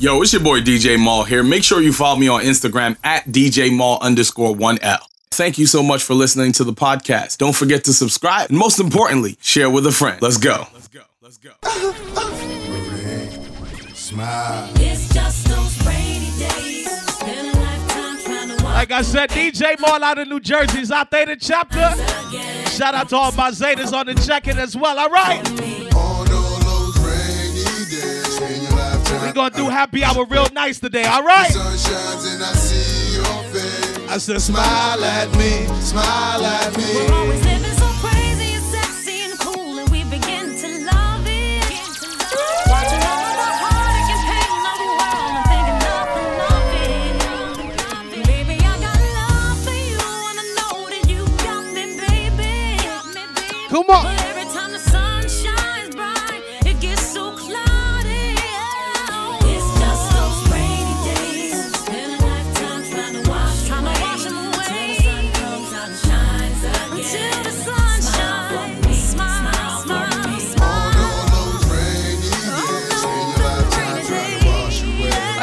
Yo, it's your boy DJ Mal here. Make sure you follow me on Instagram at DJ Mal underscore 1L. Thank you so much for listening to the podcast. Don't forget to subscribe. And most importantly, share with a friend. Let's go. Let's go. Let's go. Smile. It's just those rainy days. Spend a lifetime trying to Like I said, DJ Mal out of New Jersey's out there in chapter. Shout out to all my Zetas on the check-in as well. All right. We gonna do happy hour real nice today. All right. sun shines and I see your face. I said, smile at me. Smile at We're me.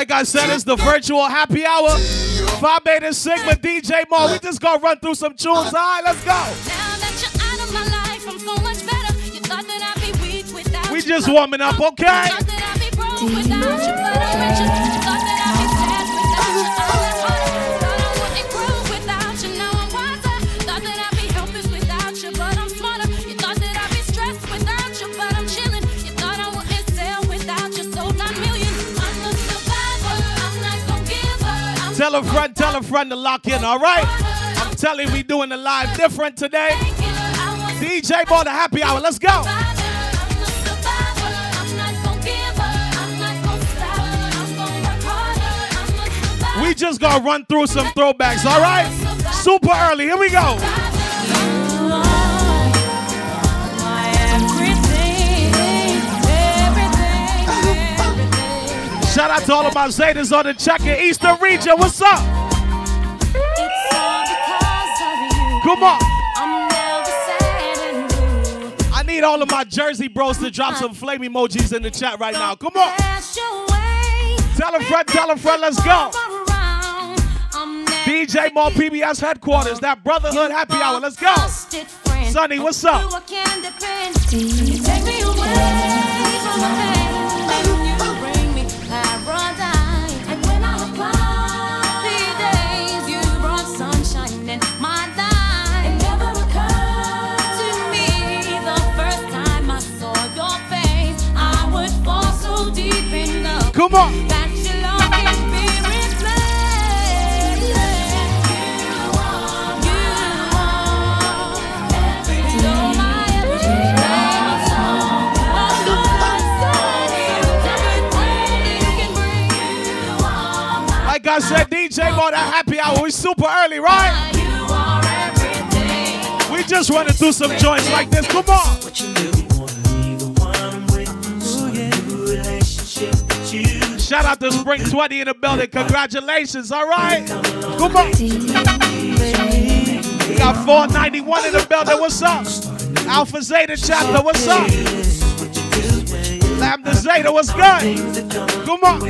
Like I said, it's the virtual happy hour. Phi Beta Sigma DJ Mal. We just gonna run through some tunes. All right, let's go. Now that you're out of my life, I'm so much better. You thought that I'd be weak without We just warming up, okay? Tell a friend, tell a friend to lock in, all right? I'm telling we doing the live different today. DJ Mal, the happy hour. Let's go. We just gonna run through some throwbacks, all right? Super early. Here we go. Shout out to all of my Zetas on the check-in Eastern region. What's up? Come on. I need all of my Jersey bros to drop some flame emojis in the chat right now. Come on. Tell a friend, tell a friend, let's go. DJ Mal PBS headquarters, that Brotherhood happy hour. Let's go. Sonny, what's up? My song. Like I said, DJ Mal, that happy hour. We super early, right? We just running through some joints like this. Come on. Shout out to Spring 20 in the building. Congratulations, all right? Come on. We got 491 in the building. What's up? Alpha Zeta chapter, what's up? Lambda Zeta, what's good? Come on. Or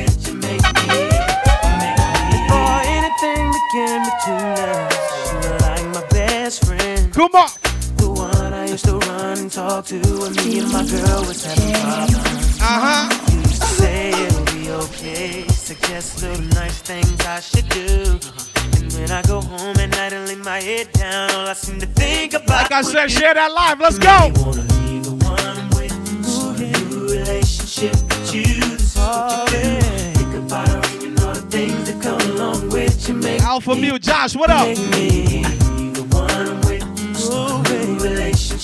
anything between us. You were like my best friend. Come on. The one I used to run and talk to when me and my girl was having problems. Uh huh. Okay. Suggest little nice things I should do. And when I go home at night and lay my head down, all I seem to think about Like I said, share that live. Let's go. wanna be the one with a new relationship with you. This is what you do. Think about her and all the things that come along with you. Make Alpha Mu, Josh, what up?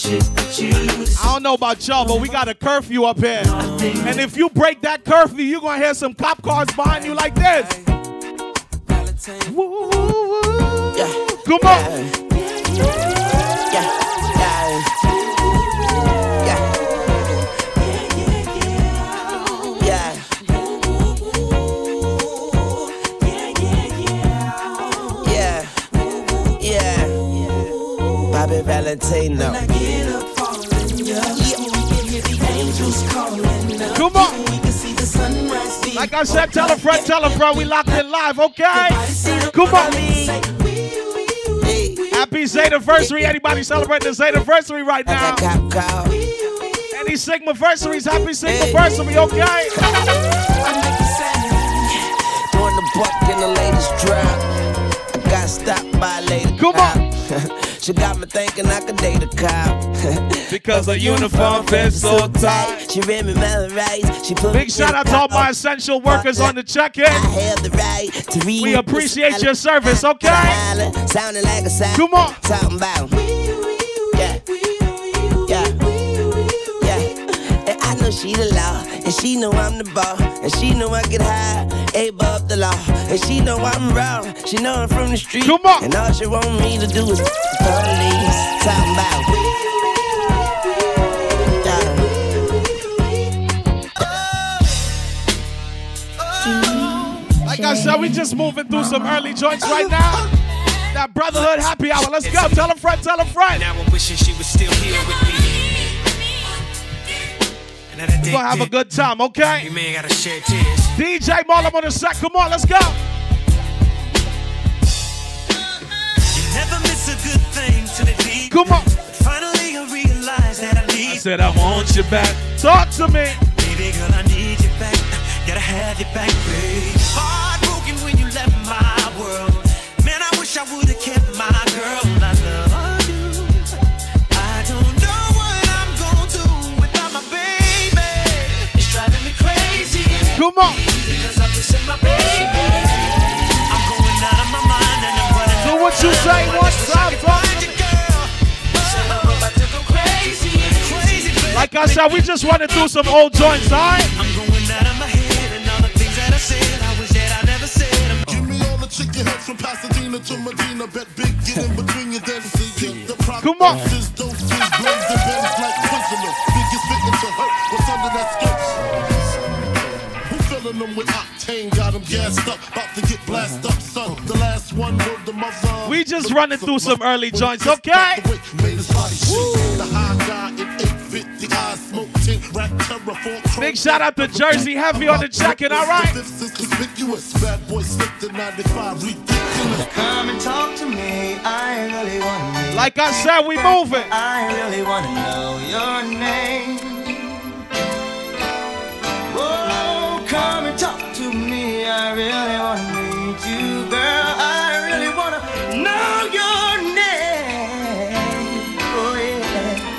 Make me the one with a new relationship with you. This I don't know about y'all, but we got a curfew up here. And if you break that curfew, you're gonna hear some cop cars behind you like this. Woo, woo, woo. Come on. Yeah, yeah, Bobby Valentino. Come on. Like I said, tell a friend, tell a friend, we locked in live, okay? Come on. Happy Zetaversary. Anybody celebrating the Zetaversary right now? Any Sigmaversaries, happy Sigmaversary, okay? Doing the buck in the latest drop. I got stopped by a lady. Come on. She got me thinking I could date a cop. Because the uniform fits so tight. She read me my rights. She put me Big shout in out to all my essential workers on the check-in. I have the right to read. We appreciate your service, okay? Silent, sounding like a sound. Come on. Talking about. Yeah. Yeah. Yeah. And I know she the law. And she know I'm the ball. And she know I get high. Above the law. And she know I'm raw. She know I'm from the street. Come on. And all she want me to do is the police. Talking about. Yeah. Like I said, we just moving through some early joints right now. That brotherhood happy hour. Let's go. Tell a friend, tell a friend. Now I'm wishing she was still here with me. We're gonna have a good time, okay? You man gotta. DJ Marlon on the set. Come on, let's go. You never miss a good thing till it leaves. Come on. Finally, I realized that I need. Said I want you back. Talk to me. Baby girl, I need you back. Gotta have you back, babe. Heartbroken when you left my world. Man, I wish I would've kept my girl. I'm running. So what you say one time. Like I said, we just running through some old joints, alright? I'm going out of my head and all the things that I said, I wish that I never said. I'm Give me all the chicken heads from Pasadena to Medina. Bet big, get in between you, then see the. Come on. Doses, doses, blends and bends like them with octane? Got them gassed up, about to get blasted up, son. The last one wrote the mother. We just running through some early joints, okay? Made his body shake. The high guy in 850 eyes, smoke tint, rap terror for Big shout out to Jersey Heavy on the check-in, alright? This is conspicuous. Bad boy slipped in 95, ridiculous. Come and talk to me. I really wanna. Like I said, we moving. I really wanna know your name. Come and talk to me. I really wanna meet you, girl. I really wanna know your name. Oh yeah.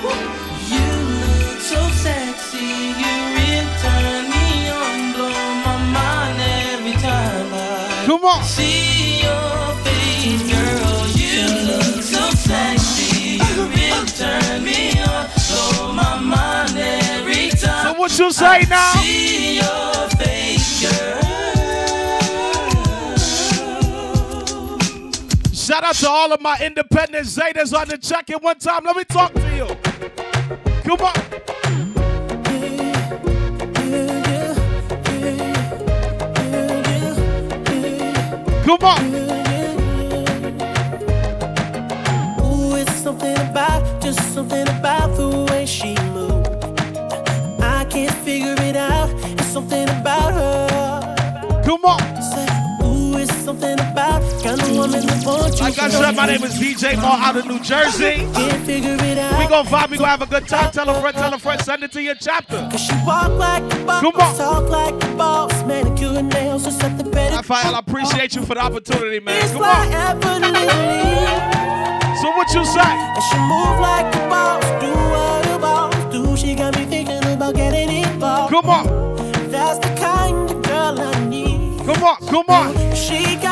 You look so sexy. You really turn me on, blow my mind every time I. Come on. See your face, girl. You look so sexy. You really turn me on. Blow my mind every So what you say now? Out to all of my independent Zetas on the check-in one time. Let me talk to you. Come on. Come on. Ooh, it's something about, just something about the way she moves. I can't figure it out. It's something about her. Come on. Say, ooh, it's something about Like I said, my name is DJ Moore out of New Jersey. Can't figure it out. We gon' vibe, we gon' have a good time. Tell a friend, tell a friend, send it to your chapter. Cause she walk like a boss, Come on. talk like a boss, manicure and nails or something better. Raphael, I appreciate you for the opportunity, man. Come on. So what you say? And she move like a boss, do what a boss do. She got me thinking about getting involved. Come on. That's the kind of girl I need. Come on. Come on. She got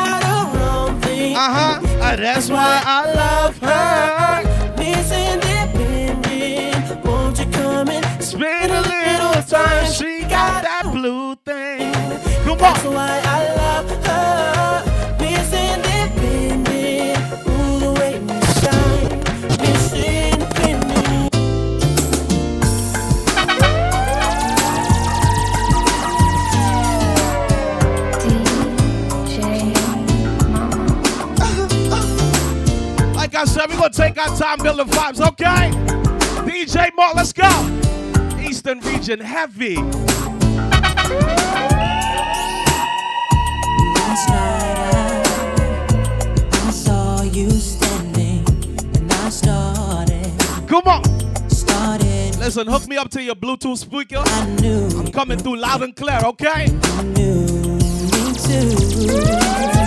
Uh-huh. Uh, that's why I love her. Miss Independent, won't you come and Spend a little time. She got that blue thing. Come That's why I ourselves. We're going to take our time building vibes, okay? DJ Mark, let's go. Eastern Region Heavy. Last night I, I saw you standing and I started. Come on. Started. Listen, hook me up to your Bluetooth speaker. I knew. I'm coming through loud and clear, okay? I knew me too.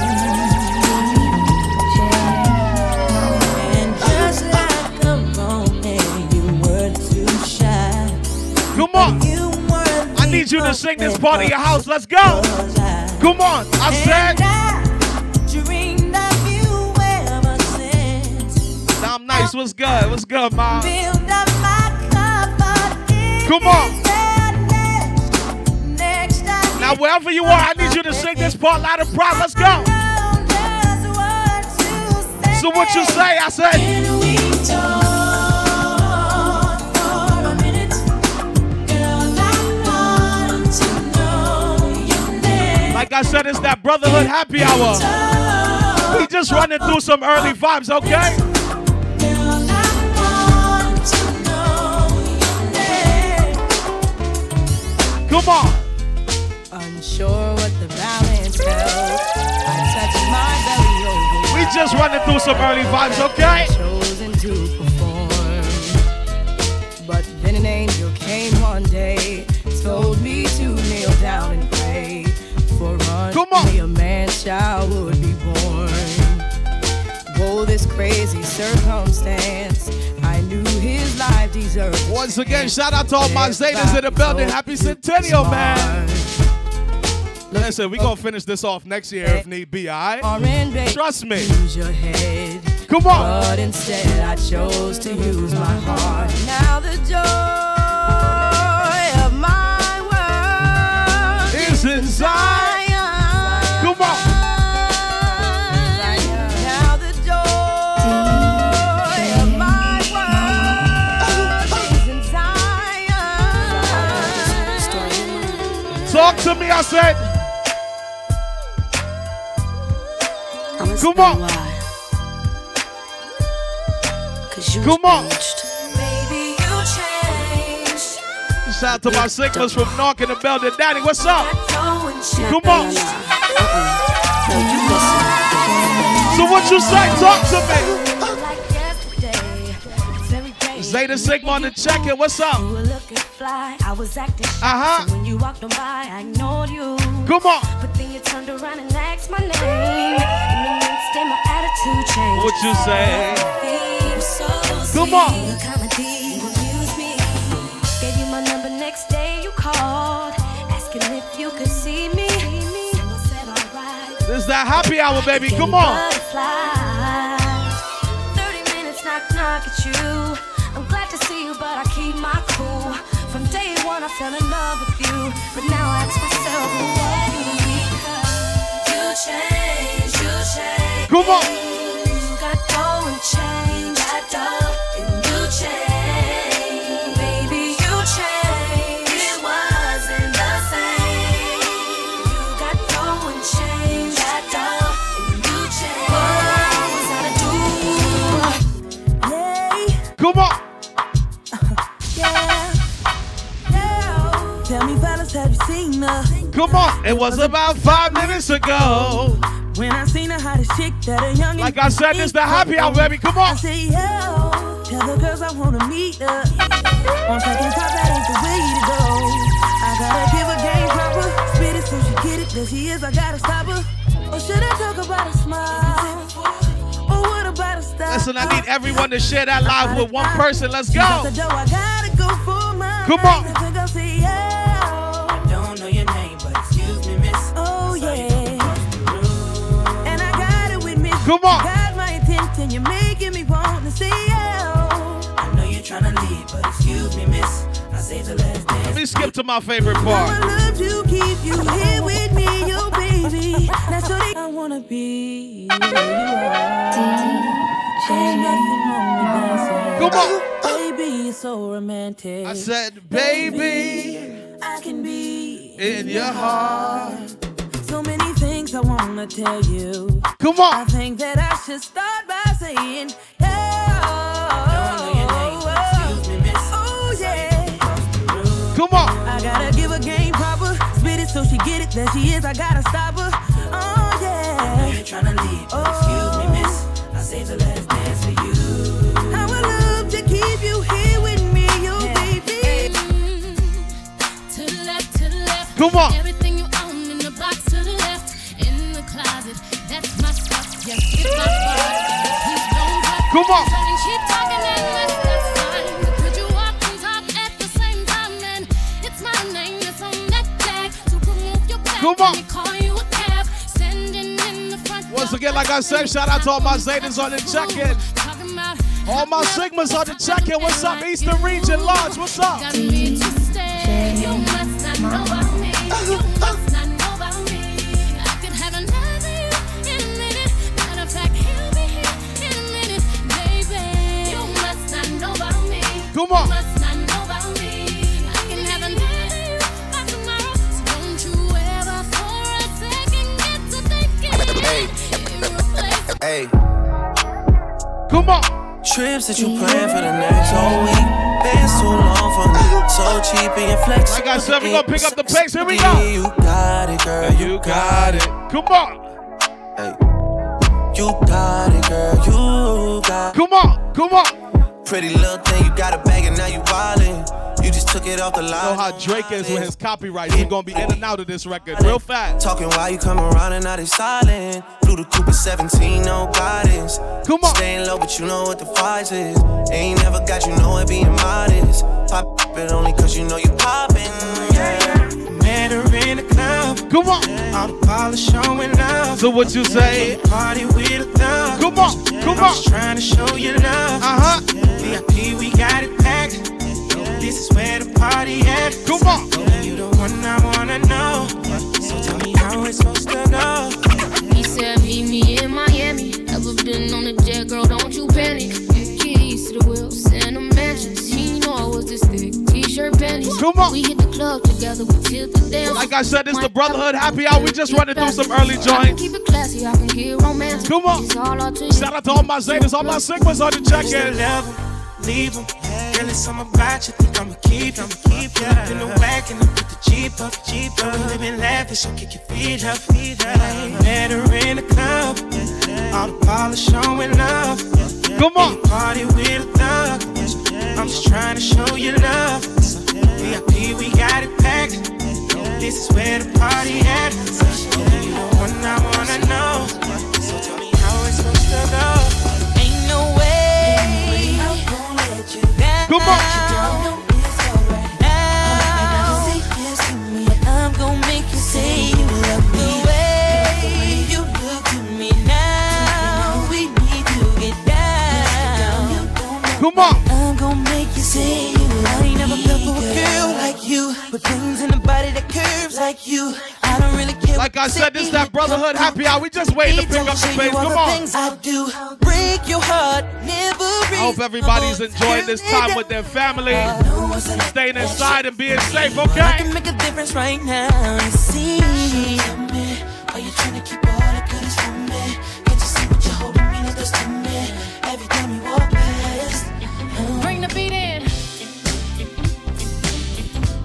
Come on. I need you to sing this part of your house. Let's go. Come on. I said. I dreamed of you ever since. Now I'm nice. What's good? What's good, mom? Build up my confidence. Come on. that Next, next time Now, wherever you are, I need you to sing this part loud and proud. Let's go. know just what to say. So, what you say? I said. Like I said, it's that brotherhood happy hour. We just running through some early vibes, okay? Want to know. Come on. Unsure what the balance held. I touched my belly over. We just running through some early vibes, okay? Chosen to perform. But then an angel came one day, told me Come on. a man child would be born. Whoa, this crazy circumstance. I knew his life deserved. Once again, shout out to all my Zetas in the building. Happy Centennial, man. Listen, we gonna finish this off next year if need be, alright? Trust me. Use your head. Come on. But instead, I chose to use my heart. Now the joy of my world It's inside. To me, I said. Come on. Come on. Baby, you changed. Shout out to my signals from Nork in the building. Daddy, what's up? Come on. So what you say? Talk to me. Like yesterday. Zeta Sigma on the check-in. What's up? Fly. I was acting. Uh-huh. So when you walked on by, I ignored you. Come on. But then you turned around and asked my name. In an instant, my attitude changed. What you say? So Come on. You comedy, you use me. Gave you my number next day. You called, asking if you could see me. So I said, alright. This is that happy hour, baby. Come on. 30 minutes knock knock fell in love with you. But now I ask myself, why You change, you change. Come on. You got and change. Got dough Come on. It was about five minutes ago. When I seen her, hottest chick that a young Like I said, this the happy hour, baby. Come on. I say, yo, tell the girls I wanna meet her. On second thought, that ain't the way to go. I gotta give her game proper. Spit it so she get it. There she is, I gotta stop her. Or should I talk about a smile? Or what about a style? Listen, I need everyone to share that live with one person. Let's go. the door, I gotta go for mine. Come on. Come on. Got my attention, you're making me want to say, yo. I know you're trying to leave, but excuse me, miss. I saved the last dance. Let me skip to my favorite I part. love to keep you here with me, yo, baby. That's what I wanna be. Where you are. Ain't nothing wrong with dancing. Come on. Baby, you're so romantic. I said, baby, I can be in your heart. so many things I wanna tell you. Come on. I think that I should start by saying, oh, oh, me, oh yeah. Come on. I gotta give a game proper. Spit it so she get it. There she is. I gotta stop her. Oh yeah. you leave. Oh. Excuse me, oh. miss. I saved the last dance for you. I would love to keep you here with me, you yeah. baby. To the left, to the left. Come on. Standing in the front. Once again, like I said, shout out to all my Zetas on the check-in. All my Sigmas on the check-in. What's up, Eastern Region Lodge? What's up? To thinking Hey. Come on. Trips that you plan for the next whole week. Been so long for me. So cheap and flexible. Like I said, we gonna pick up the pace. Here we go. You got it, girl. You got it. Come on. Hey. You got it, girl. You got it. Come on. Come on. Pretty little thing, you got a bag and now you wildin'. You just took it off the You line. know how Drake is with his copyrights. He's gonna be in and out of this record real fast. Talking while you come around and now they silent. Flew the Cooper 17, no guidance. Come on. Staying low, but you know what the price is. Ain't never got you know it being modest. Pop it only cause you know you poppin'. Yeah. Come on. All the polish showing love. So what you say? Party with a thug. Come on. Come I'm on. just trying to show you love. Uh huh. VIP, we got it packed. This is where the party at. Come on. You the one I wanna know. So tell me how it's supposed to go. He said, Meet me in Miami. Ever been on a jet, girl? Don't you panic. Keys to the wheels and the mansions. He know I was this thick. T-shirt panties. Come on. We hit the club together. We tilt the dance. Like I said, it's the Brotherhood Happy Hour. We just running through some early joints. keep it classy. I can get romance. Come on. It's out to you. Shout out to all my Zetas, all my Sigmas on the Used to check-in. love 'em, leave 'em. Girl, it's something about you. Think I'ma keep, I'ma keep ya. In the whack and I put the Jeep up, Jeep up. We living lavish, so kick your feet up, feet up. Met her in the club, all the polish showing love. Come on. Party with a thug. Like I said, this that Brotherhood Happy Hour. We just waiting to pick up the pace. Come on. I do break your heart, never I hope everybody's enjoying this time with their family, staying inside and being safe, I okay? can make a difference right now. You see, are you trying to keep all the goodies from me? Can't you see what you're holding me like this to me? Every time you walk past, Bring the beat in.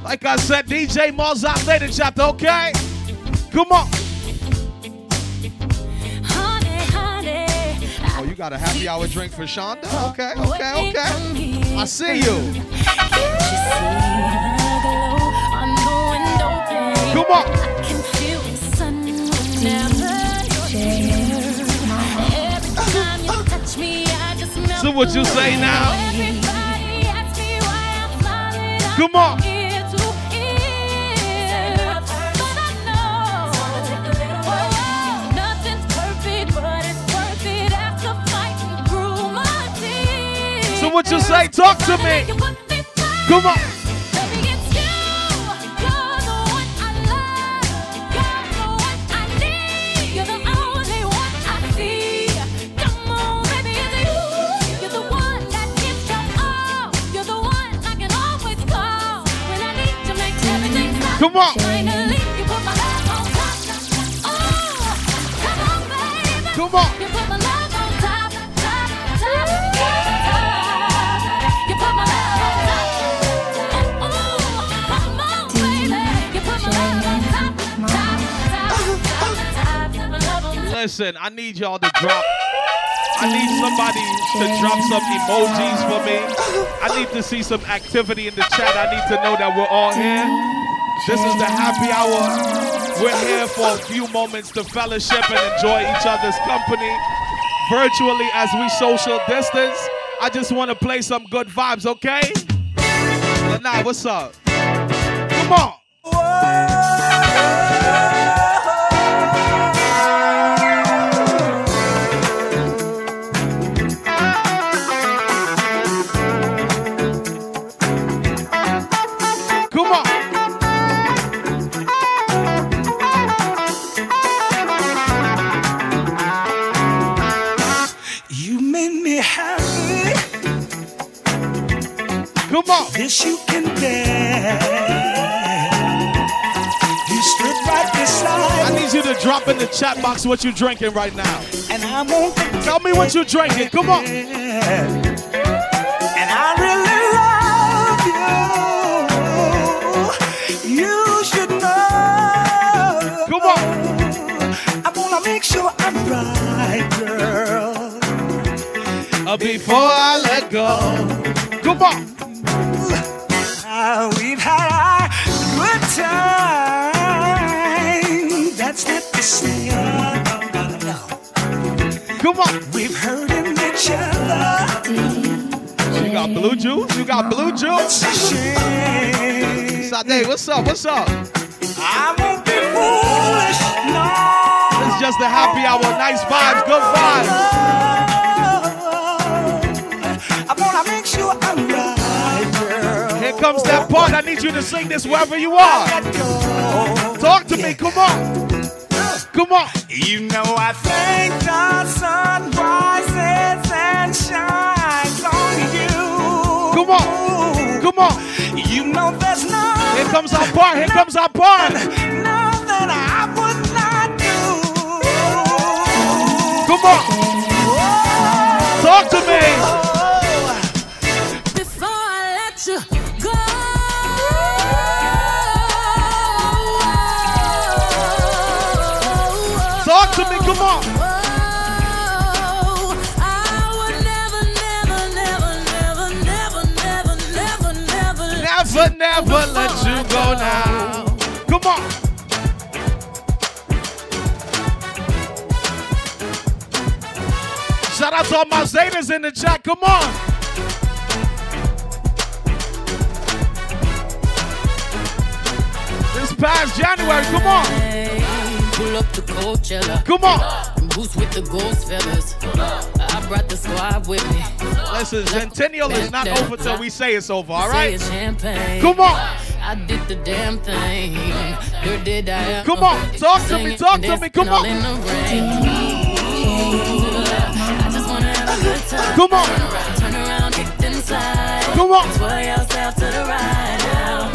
Like I said, DJ Malls out later, chapter, okay? Come on. Honey, honey. Oh, you got a happy hour drink for Shonda? Okay, okay, okay. I see you. Come on. Can feel the sun whenever you're here. Every time you touch me, I just melt So what you say now? Everybody asks me why I'm smiling. I'm Come on. What you say? Talk to me. You put me first. Come on. Baby, it's Listen, I need y'all to drop. I need somebody to drop some emojis for me. I need to see some activity in the chat. I need to know that we're all here. This is the happy hour. We're here for a few moments to fellowship and enjoy each other's company virtually as we social distance. I just want to play some good vibes, okay? Lanai, what's up? Come on. This you can bear. You stood right beside I need you to drop in the chat box what you're drinking right now. and I won't Tell me what you're drinking. Come on. And I really love you. You should know. Come on. I wanna make sure I'm right, girl. Uh, before I let go. Come on. On. We've hurting each other. You got blue juice? You got blue juice? It's a. Sade, what's up? What's up? I won't be foolish. No. It's just a happy hour. Nice vibes, good vibes. I wanna make sure I'm right, girl. Here comes that part. I need you to sing this wherever you are. Talk to me. Come on. Come on. You know I think the sun rises and shines on you. Come on. Come on. You know there's no Here comes our part. Here comes our part. nothing I would not do. Come on. Out to all my Zetas in the chat. Come on. This past January, come on. Pull up to Coachella. Come on. Boots with the ghost feathers. I brought the squad with me. Listen, Centennial is not over till we say it's over, all right? Come on. I did the damn thing. Did I. Come on. Talk to me, talk to me, come on. Come on. Turn around, around, get inside. Come on. Sway yourself to the right now.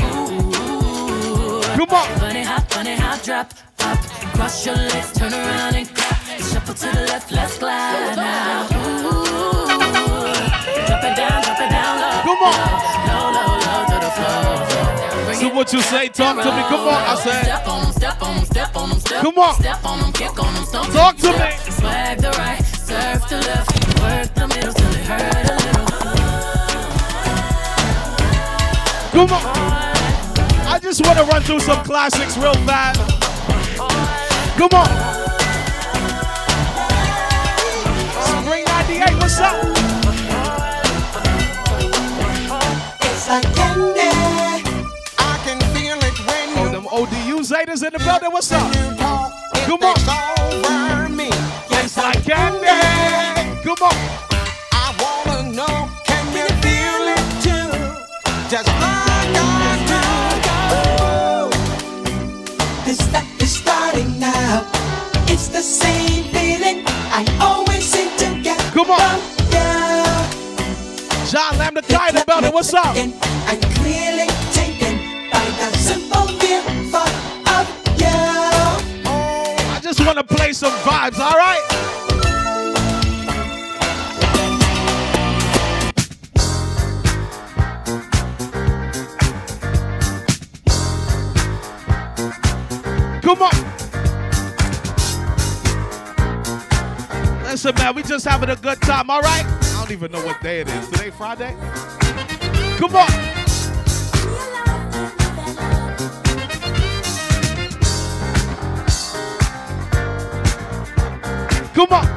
Come on. Funny hop, funny hop, drop, pop. Cross your legs, turn around and clap. Shuffle to the left, let's glide now. Drop it down, drop it down low. Come on. Low, low, low to the floor. So what you say? Talk to me. Come on. I said, Step on 'em, step on 'em, step on 'em, step Come on. Step on 'em, kick on 'em, stomp Talk to me. Swag the right, surf the left, work the middle till it hurt a little. come on. I just want to run through some classics real fast. Come on. Spring 98, what's up? It's like candy. I can feel it when Oh, you them ODU Zetas in the building, what's up? Come on. Takes over me. It's like candy. Come on. I wanna know, can you feel it too? Just like I do. This that is starting now. It's the same feeling I always seem to get. Come on. Oh, from. John Lamb the guy in the building, what's up? And I'm clearly some vibes, all right? Come on. Listen, man, we just having a good time, all right? I don't even know what day it is. Today, Friday? Come on. Come on.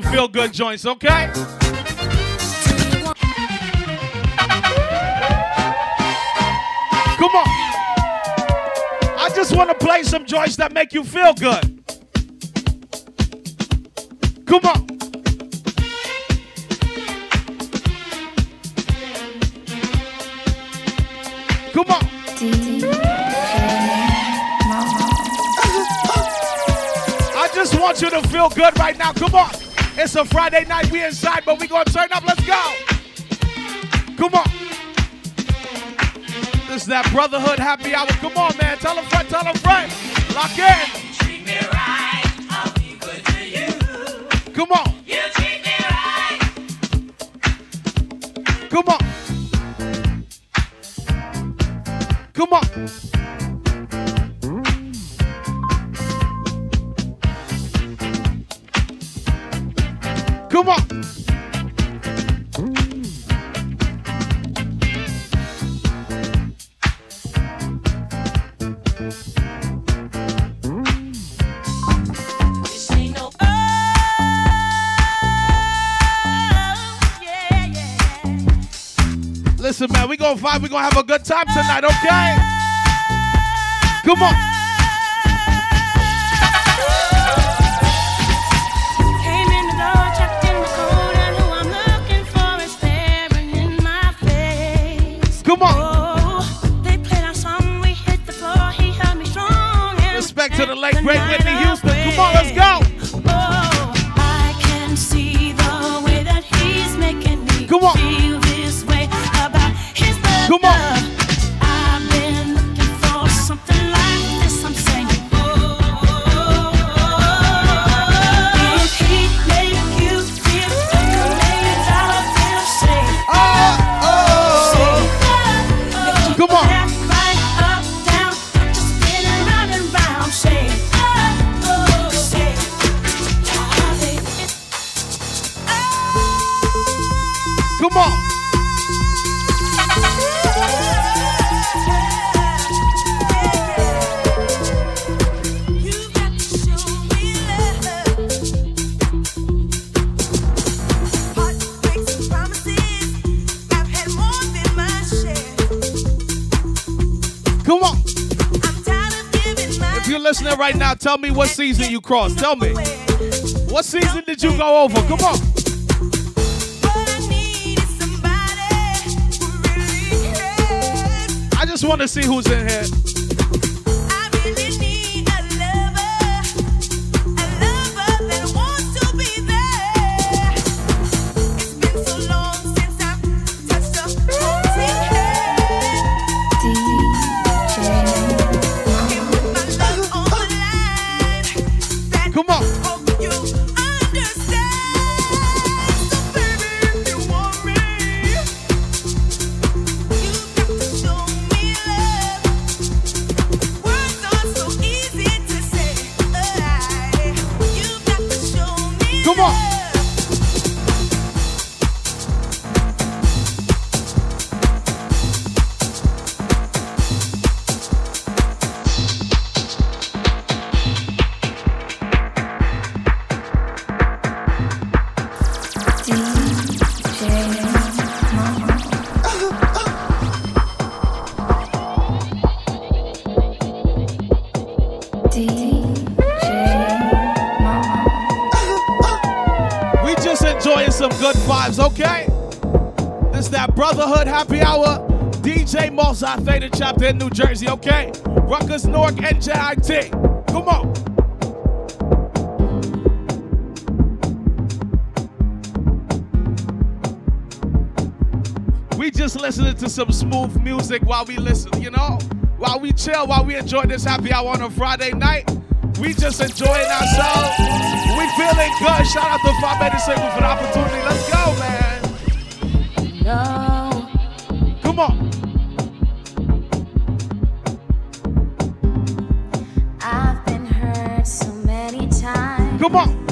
Some feel good joints, okay? Come on. I just want to play some joints that make you feel good. Come on. Come on. I just want you to feel good right now. Come on. It's a Friday night. We inside, but we gonna turn up. Let's go. Come on. This is that brotherhood happy hour. Come on, man. Tell a friend, tell a friend. Lock in. Gonna. We gonna have a good time tonight, okay? Come on. Right now, tell me what season you crossed. Tell me. What season did you go over? Come on. I just want to see who's in here. Multi Theta chapter in New Jersey, okay? Rutgers Newark NJIT. Come on. We just listening to some smooth music while we listen, you know? While we chill, while we enjoy this happy hour on a Friday night. We just enjoying ourselves. We feeling good. Shout out to Phi Beta Sigma for the opportunity. Let's go, man. No, Come on.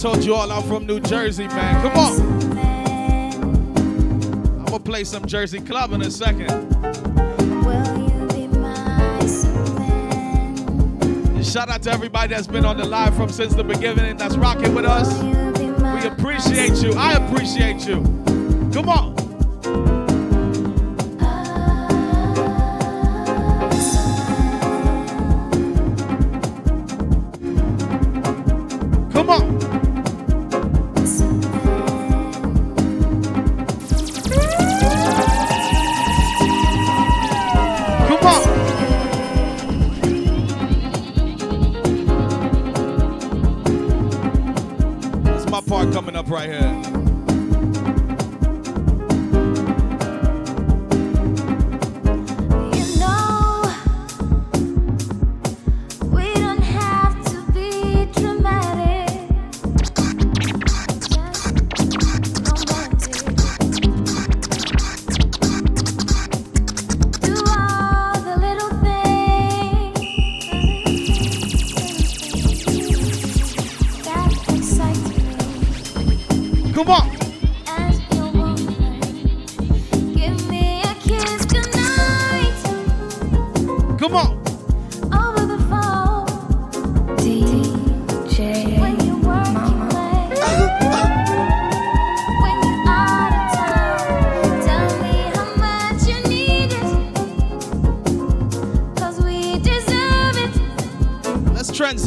Told you all, I'm from New Jersey, man. Come on. I'm gonna play some Jersey Club in a second. Shout out to everybody that's been on the live from since the beginning, and that's rocking with us. We appreciate you. I appreciate you. Come on.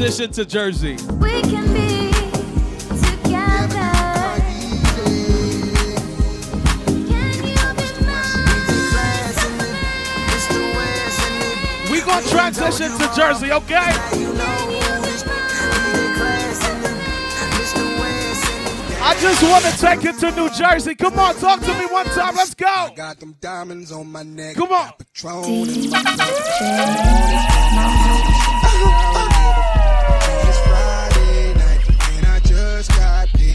Transition to Jersey. We can be together. We gonna transition to Jersey, okay? I just want to take it to New Jersey. Come on, talk to me one time. Let's go. Got them diamonds on my neck. Come on.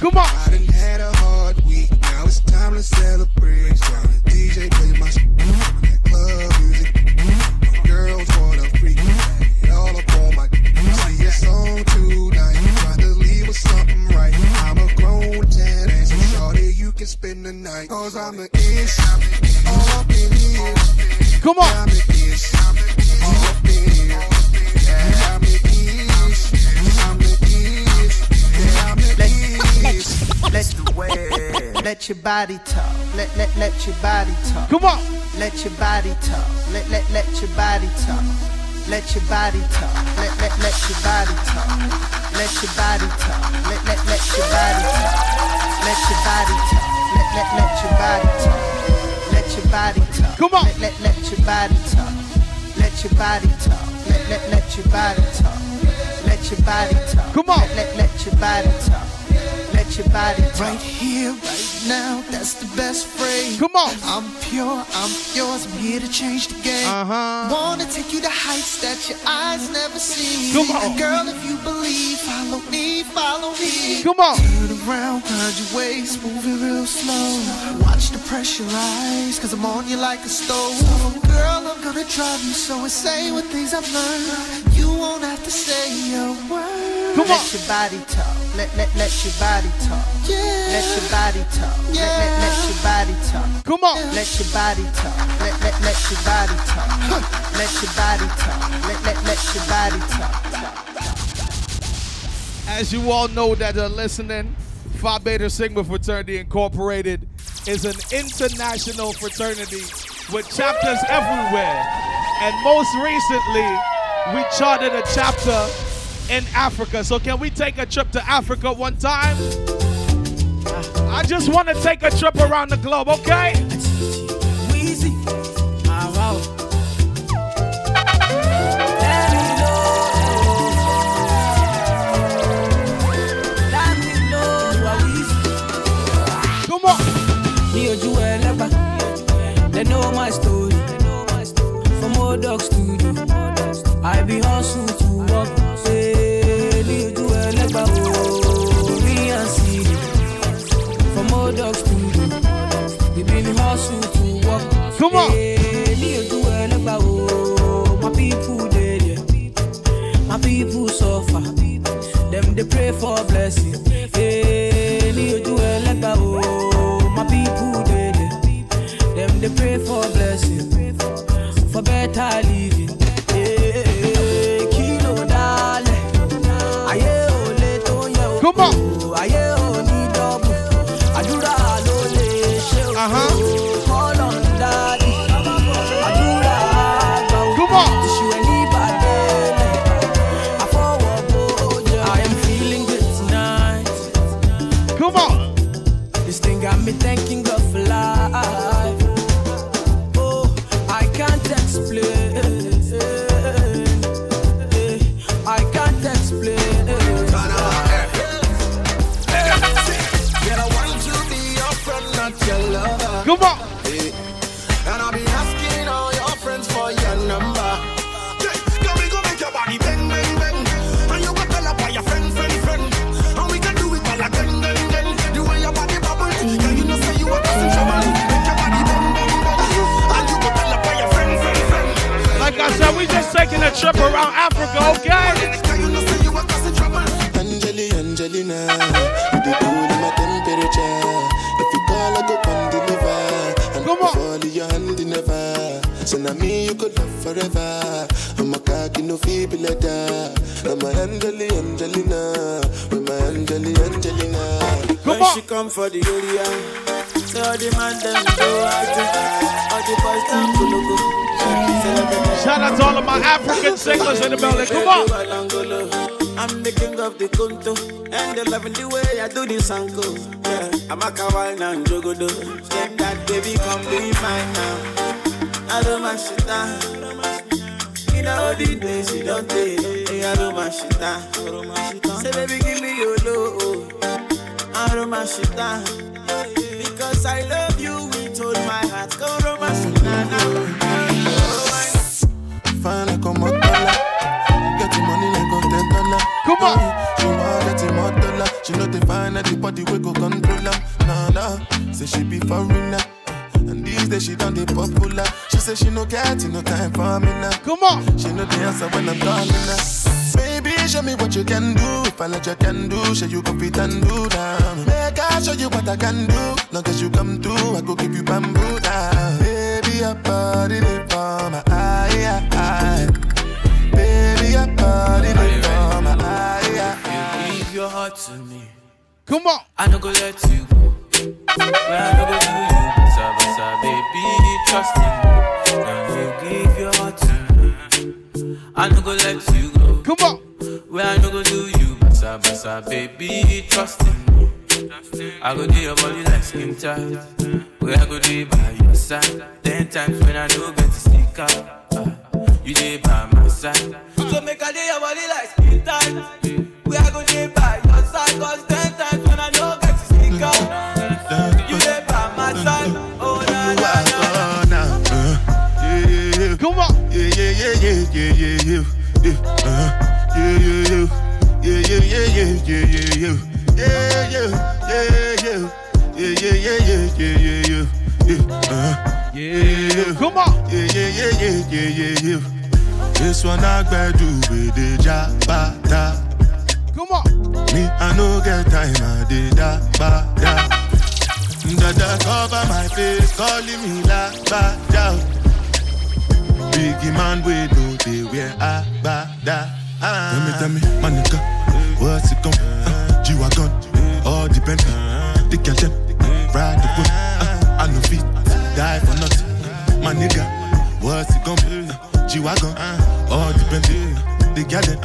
Come on. I done had a hard week. Now it's time to celebrate. So the DJ play my that club music. Girls wanna freak. It all up on my See it's on tonight. To leave with something right. I'm a grown ten, and so shorty, you can spend the night. Cause I'm an ish. All up in here. Come on. Let your body talk. Let let let your body talk. Come on. Let your body talk. Let let let your body talk. Let your body talk. Let let let your body talk. Let your body talk. Let let let your body talk. Let your body talk. Let let let your body talk. Let your body talk. Come on. Let let let your body talk. Let your body talk. Let let let your body talk. Let your body talk. Come on. Let let let your body talk. Let your body. Right here, right now, that's the best phrase. Come on. I'm pure, I'm yours, I'm here to change the game. Uh-huh. Wanna take you to heights that your eyes never seen. Come on. Girl, if you believe, follow me, follow me. Come on. Around, find your it real slow. Watch the pressure rise, cause I'm on you like a stove. Girl, I'm gonna drive you so insane with things I've learned. You won't have to say a word. Come let on. your body talk. Let let let your body talk. Let your body talk. Let let let your body talk. Come on. Let your body talk. Let let let your body talk. Let your body talk. Let let let your body talk. As you all know that are listening, Phi Beta Sigma Fraternity Incorporated is an international fraternity with chapters everywhere. And most recently, we charted a chapter in Africa. So can we take a trip to Africa one time? I just want to take a trip around the globe, okay? They know my story. From old dog studio, I be hustle to work. Ní ojú ẹlẹ́gbà, oh, me and Siri. From old dog studio, we been hustle to work. Come on. Ojú ẹlẹ́gbà, oh, my people there. My people suffer. Them they pray for blessing. Pray for blessing. For better living. Singers in the building. Come on. I'm the king of the conto, and they loving the way I do this uncle. Yeah, I'm a kawaii and jogodo. Step that baby, come be mine now. I do my shit down. You the days you don't take. I do my shit. Say baby, give me your low. I do my shit. Because I love you with all my heart. She no get no time for me now. Come on. She know the answer when I'm calling her. Baby, show me what you can do. If I let you can do, show you go and do down. Make I show you what I can do. Long as you come through, I go give you bamboo down. Baby, your body they for my eye, eye. Baby, your body they for my eye, eye. Give your heart to me. Come on. I no go let you go. Where I no go do you, basa basa, baby, trust me. I no go let you go. Come on. Where I no go do you, basa basa, baby, trust me. I go do your body like skin tight. Where I go do it by your side. Ten times when I no get to sneak out, ah, you dey by my side. So make I do your body like skin tight. Where I go do it by your side, cause Come on. Yeah, yeah, yeah, yeah, yeah, yeah, yeah. This one I better do with the jabata. Come Come on. Me, I no get time, I did that, ba, da. Dada cover my face, calling me la, ba, da. Biggie man, we know they wear a, ba, da. Ah. Tell me, tell me, my nigga, what's it come? Uh, G-Wagon, all the Bentley, the girl them, ride the whip. Uh, I no fit, die for nothing. My nigga, what's it come? Uh, G-Wagon, all the Bentley, the girl them,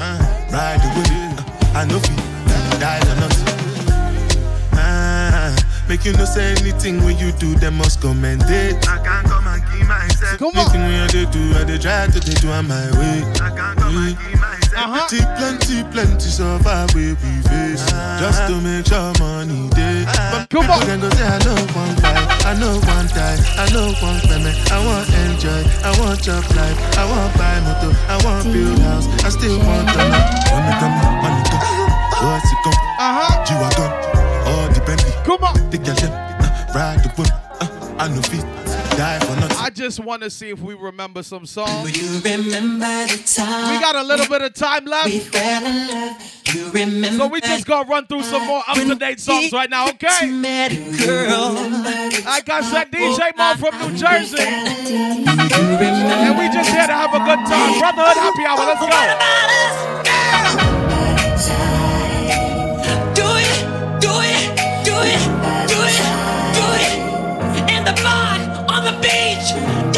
ride the whip. Uh, I no fit, die for nothing. Ah, make you no say anything when you do, them must commend it. I can't Come on. Nothing we they do, I they try to they do on my way. Yeah. Uh-huh. Plenty, plenty, plenty survive so we face uh-huh. just to make sure money day. Uh-huh. But Come people on. can go say I know one fight, I know one die, I know one payment. I want enjoy, I want job life, I want buy motor, I want build house, I still want to know. Money come, money come, what's it come? Uh-huh. G-Wagon, all the Bentley. Come on. The girl, uh, ride the whip, uh, I know feet die for nothing. I just want to see if we remember some songs. You remember the time We got a little bit of time left. we fell in love. You remember So we just gonna run through some more up to date songs right now, okay? met a girl. Like I said, DJ Mal from New Jersey. And we just here to have a good time. Brotherhood Happy Hour, let's go. Do it, do it, do it, do it.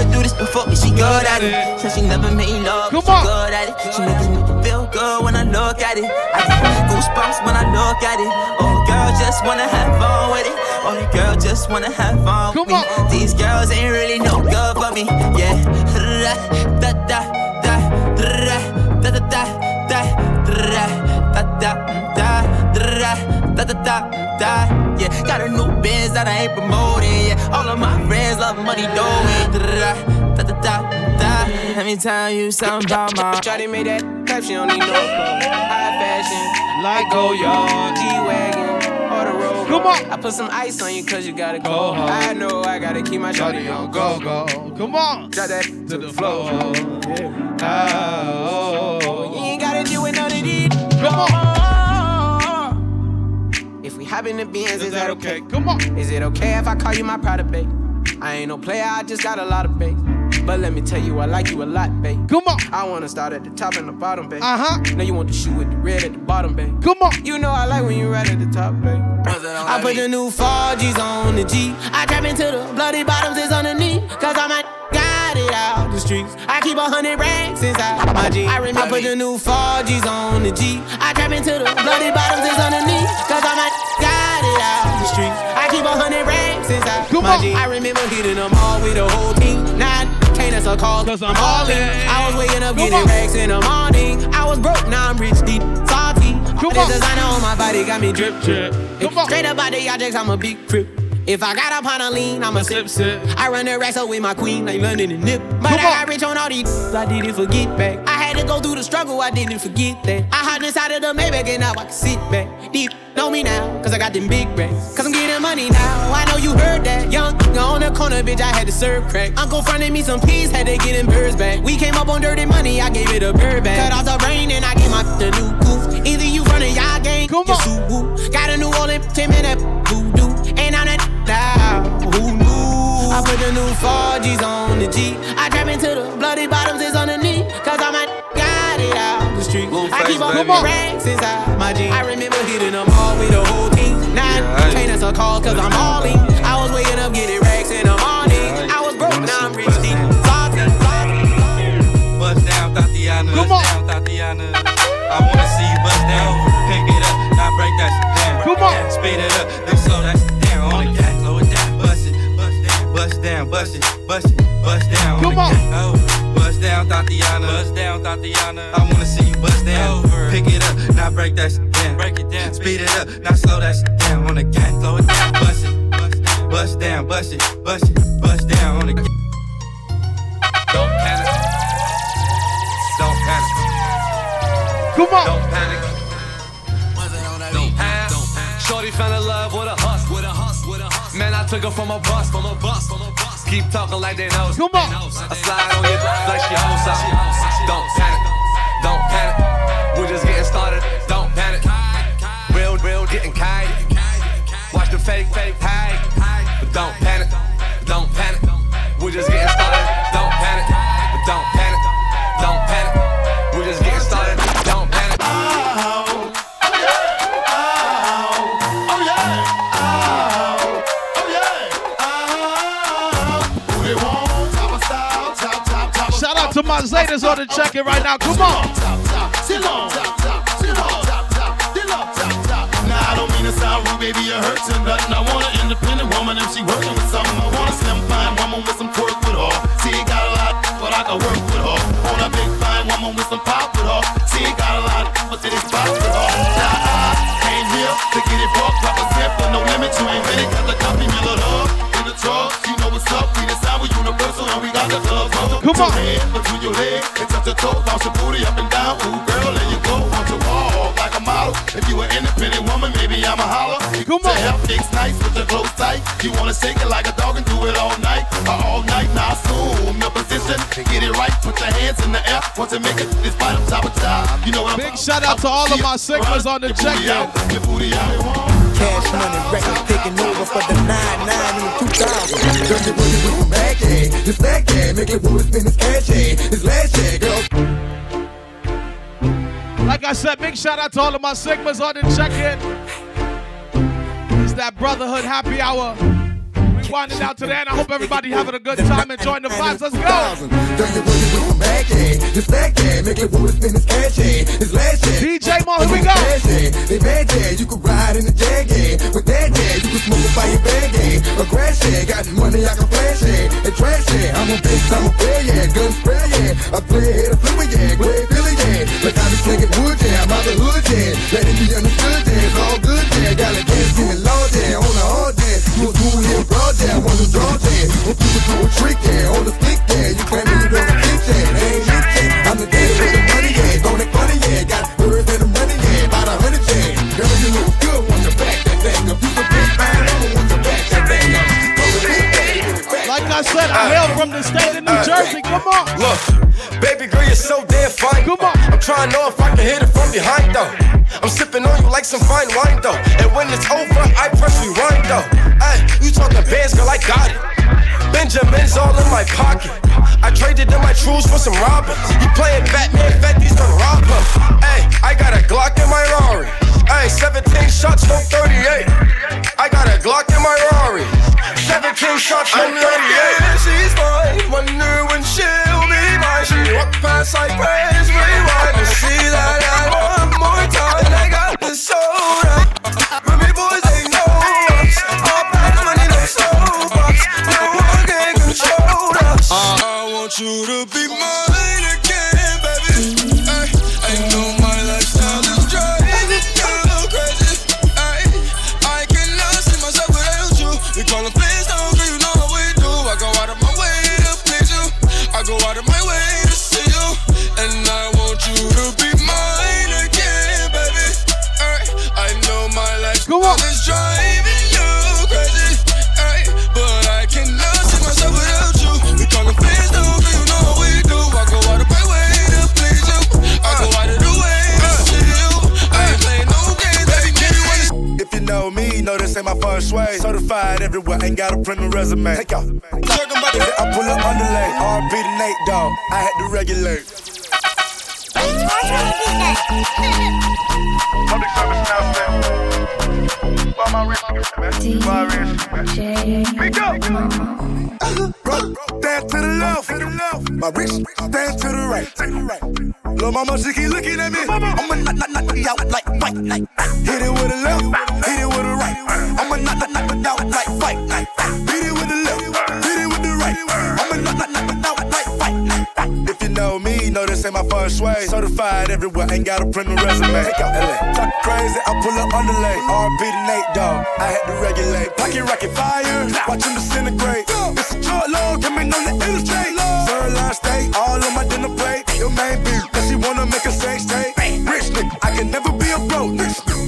never do this before, but she good at it. Said she never made love, but she good at it. She make me feel good when I look at it. I get goosebumps when I look at it. Oh, girl, just wanna have fun with it. Oh, the girl just wanna have fun with me. These girls ain't really no good for me. Yeah. Da da da da da da da da da da da da da da da da da yeah got a new biz that I ain't promoting yeah. All of my friends love money dough yeah. da da da da da let me tell you something about my Shawty made that clap she don't need no clothes high fashion like go yard G-Wagon or the road. Come on. I put some ice on you cause you gotta go. Home I know I gotta keep my shawty on go. Go come on. Drop that to the floor. Oh, you ain't gotta deal with none of these Come on. If we hop in the Benz, is, that okay? Come on. Is it okay if I call you my pride, babe? I ain't no player, I just got a lot of bass. But let me tell you, I like you a lot, babe. Come on. I wanna start at the top and the bottom, babe. Uh huh. Now you want the shoe with the red at the bottom, babe. Come on. You know I like when you right at the top, babe. I put the new 4Gs on the G. I trap into the bloody bottoms is underneath. Cause I'm a got it out the streets. I keep a hundred racks inside my G. I remember I put the new 4Gs on the G. I trap into the bloody bottoms is underneath. Cause I'm a got it out the streets. I keep a hundred racks inside Come my on. G. I remember hitting them all with the whole team. Now I can't answer calls. Cause I'm all in. I was waking up Come getting on. racks in the morning. I was broke, now I'm rich, deep, salty. Come This on. designer on my body got me drip, drip. Come. Straight up out the objects, I'm a big crip. If I got up on a lean, I'm a sip, sip. I run the racks up with my queen, like London and Nip. But I got rich on all these, I didn't forget back. I had to go through the struggle, I didn't forget that. I hopped inside of the Maybach and now I can sit back. Deep, know me now, cause I got them big racks. Cause I'm getting money now, I know you heard that. Young, on the corner, bitch, I had to serve crack. Uncle fronted me some peas, had to get them birds back. We came up on dirty money, I gave it a bird back. Cut off the brain and I gave my the new goof. Either you running y'all gang, Come on. Got a new Orleans, 10 minute voodoo. I put the new 4Gs on the G. I trap into the bloody bottoms is underneath. Cause I'm a got it out the street. I keep on baby. racks inside my G. I remember hitting them all with the whole team. Now I can't answer calls cause I'm all in. I was waking up getting racks in the morning. I was broke, now I'm rich deep. Salty, Bust down, Tatiana. Come on. down, Tatiana. I wanna see you bust down. Pick it up, now break that shit down. Come on. Speed it up, Bust it, bust down, bust down, bust it, bust it, down. Come on. Oh, bust down, Tatiana. Tatiana. Bust down, Tatiana. I wanna see you bust down. Pick it up, now break that shit down. Break it down. Speed it up, now slow that shit down. On the gang, slow it down. Bust it, bust down, bust it, bust it, bust down on the gang. Don't panic. Don't panic. Come on. Don't panic. Don't panic. Shorty fell in love with a hustle. With a hustle. With a hustle. Man, I took her from a bus. From a bus. From a bus. Keep talking like they know. Come on. I slide on your like she hoes up. Don't panic. Don't panic. We're just getting started. Don't panic. Real, real, getting kind. Watch the fake, fake hide. But don't panic. Don't panic. We're just getting started. My Zetas on the check it right now. Come on. To nothing. I want an independent woman she working with something. I want a slim, fine woman with some twerk with her. See, got a lot, but I can work with her. Want a big, fine woman with some pop with her. See, got a lot, but it is spots with her. Come on. Between your legs and touch your toe, bounce your booty up and down. Ooh, girl, there you go. Want to walk like a model. If you an independent woman, maybe I'm a holler. Come on. To help things nice with the clothes tight. You wanna shake it like a dog and do it all night. All night, now assume your position. Get it right, put your hands in the air. Want to make it this bite on top of top. You know what I'm Big shout out to all of my Sigmas on the check-in. Your booty out. Cash money records taking over for the 9-9 in the 2000. Turn your booty with some back. This back. Make spin cash, last, girl. Like I said, big shout out to all of my Sigmas on the check-in. It's that brotherhood happy hour. Winding down today, and I hope everybody having a good time and enjoying the vibes. Let's go. It. DJ Mal, here we go. You could ride in the. With that. You could smoke it bag. Got money I can flash. And trash. I'm a bitch, I'm a player. Gun spray, yeah. Wood, yeah. I'm out the hood, yeah. Let it be understood, yeah. It's all good, yeah. Got a pocket. I traded in my trues for some robbers. You playing Batman, Fetty's gonna rob him. Ay, I got a Glock in my Rari. Ay, 17 shots, no 38. I got a Glock in my Rari. 17 shots, no 38. She's mine. Wonder when she'll be mine. She walk past like praise me, know this ain't my first way. Certified everywhere, ain't got a print resume. Take out. I pull up underlay. RP to Nate, dog. I had to regulate. Hit it with the left, hit it with the right. I'ma knock, knock, knock out like fight night. Hit it my first way. Certified everywhere, ain't got a print a resume. Take out LA. Talk crazy, I pull up underlay. RP to Nate, dog. I had to regulate. Pocket rocket fire, watch him disintegrate. It's a short load, coming on the illustrate. Sirloin steak, all on my dinner plate. Your main beef, cause she wanna make a sex tape. Rich nigga, I can never be a. Broke nigga,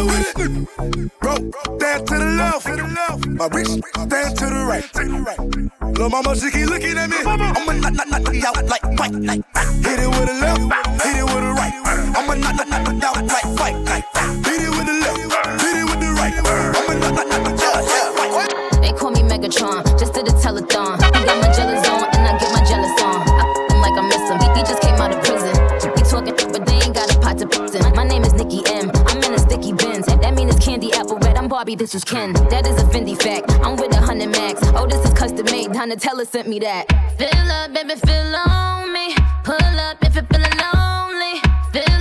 deal with it. Broke, stand to the left. My rich, stand to the right. Lil' mama, she keep looking at me. I'ma knock, knock, knock, knock out like fight night. Hit it with a left, hit it with a right. I'ma knock, knock, knock, knock out like fight night. Hit it with the left, hit it with the right. I'ma knock, knock, knock, knock out like fight. They call me Megatron, just did a telethon. Red. This is Ken. That is a Fendi fact. I'm with a hundred max. Oh, this is custom made. Donatella sent me that. Fill up, baby, fill on me. Pull up if you're feeling lonely. Fill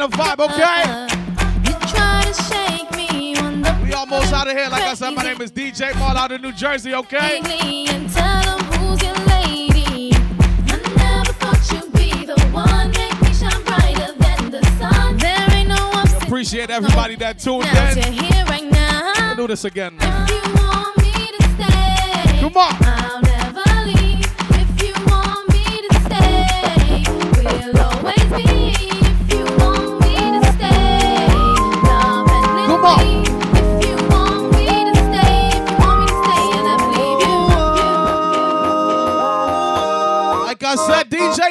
the vibe, okay? Uh-huh. You try to shake me on the We almost out of here. Like I said, my name is DJ Paul out of New Jersey, okay? Lately and tell 'em who's your lady. I never thought you'd be the one, make me shine brighter than the sun. There ain't no ups and Appreciate everybody that tuned in. You're here right now. We'll do this again. If you want me to stay, Come on.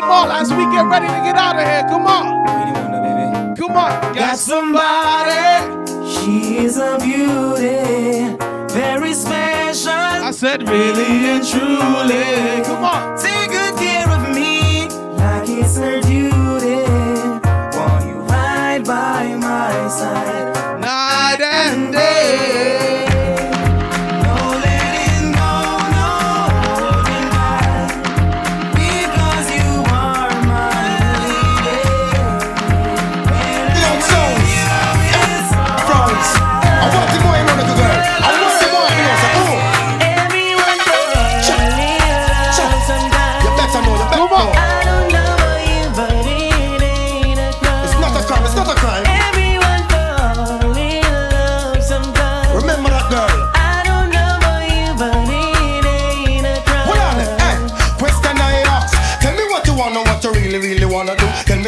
DJ Mal, as we get ready to get out of here, come on. Come on. Got somebody, she is a beauty, very special. I said, really and truly. Come on. Take good care of me, like it's her duty. While you ride by my side, night and day.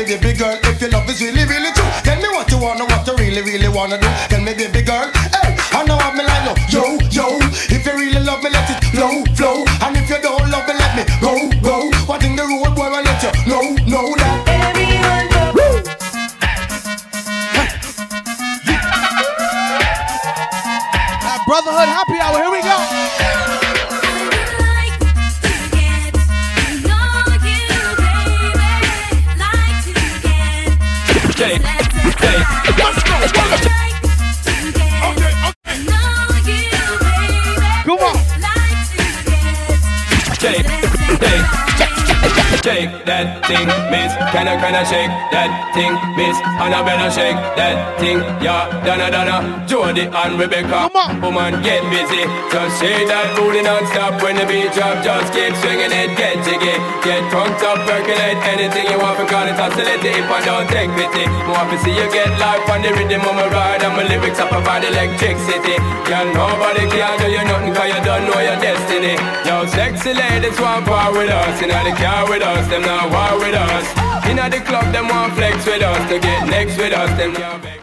Me, baby girl, if your love is really, really true. Tell me what you wanna, what you really, really wanna do. Tell me, baby girl, hey, I know I'm like, yo, yo. If you really love me, let it flow, flow. And if you don't love me, let me go, go. What in the road, boy, I let you know, know that. Everyone go. That brotherhood happy hour. Here we go. Take that thing, miss. Can I, can I shake that thing, miss? Annabella shake that thing, yeah. Donna, Donna, Jody and Rebecca. Come on. Woman, get busy. Just shake that booty non-stop when the beat drop. Just keep swinging it, get jiggy. Get drunk up, percolate anything you want. Call it oscillate if I don't take pity. Want to see you get life on the rhythm of my ride. And my lyrics up about electricity. Girl, nobody can do you nothing cause you don't know your destiny. Yo, sexy ladies want war with us. You know the car with us, them not war with us. In the club, them want flex with us. To get next with us, them can't beg.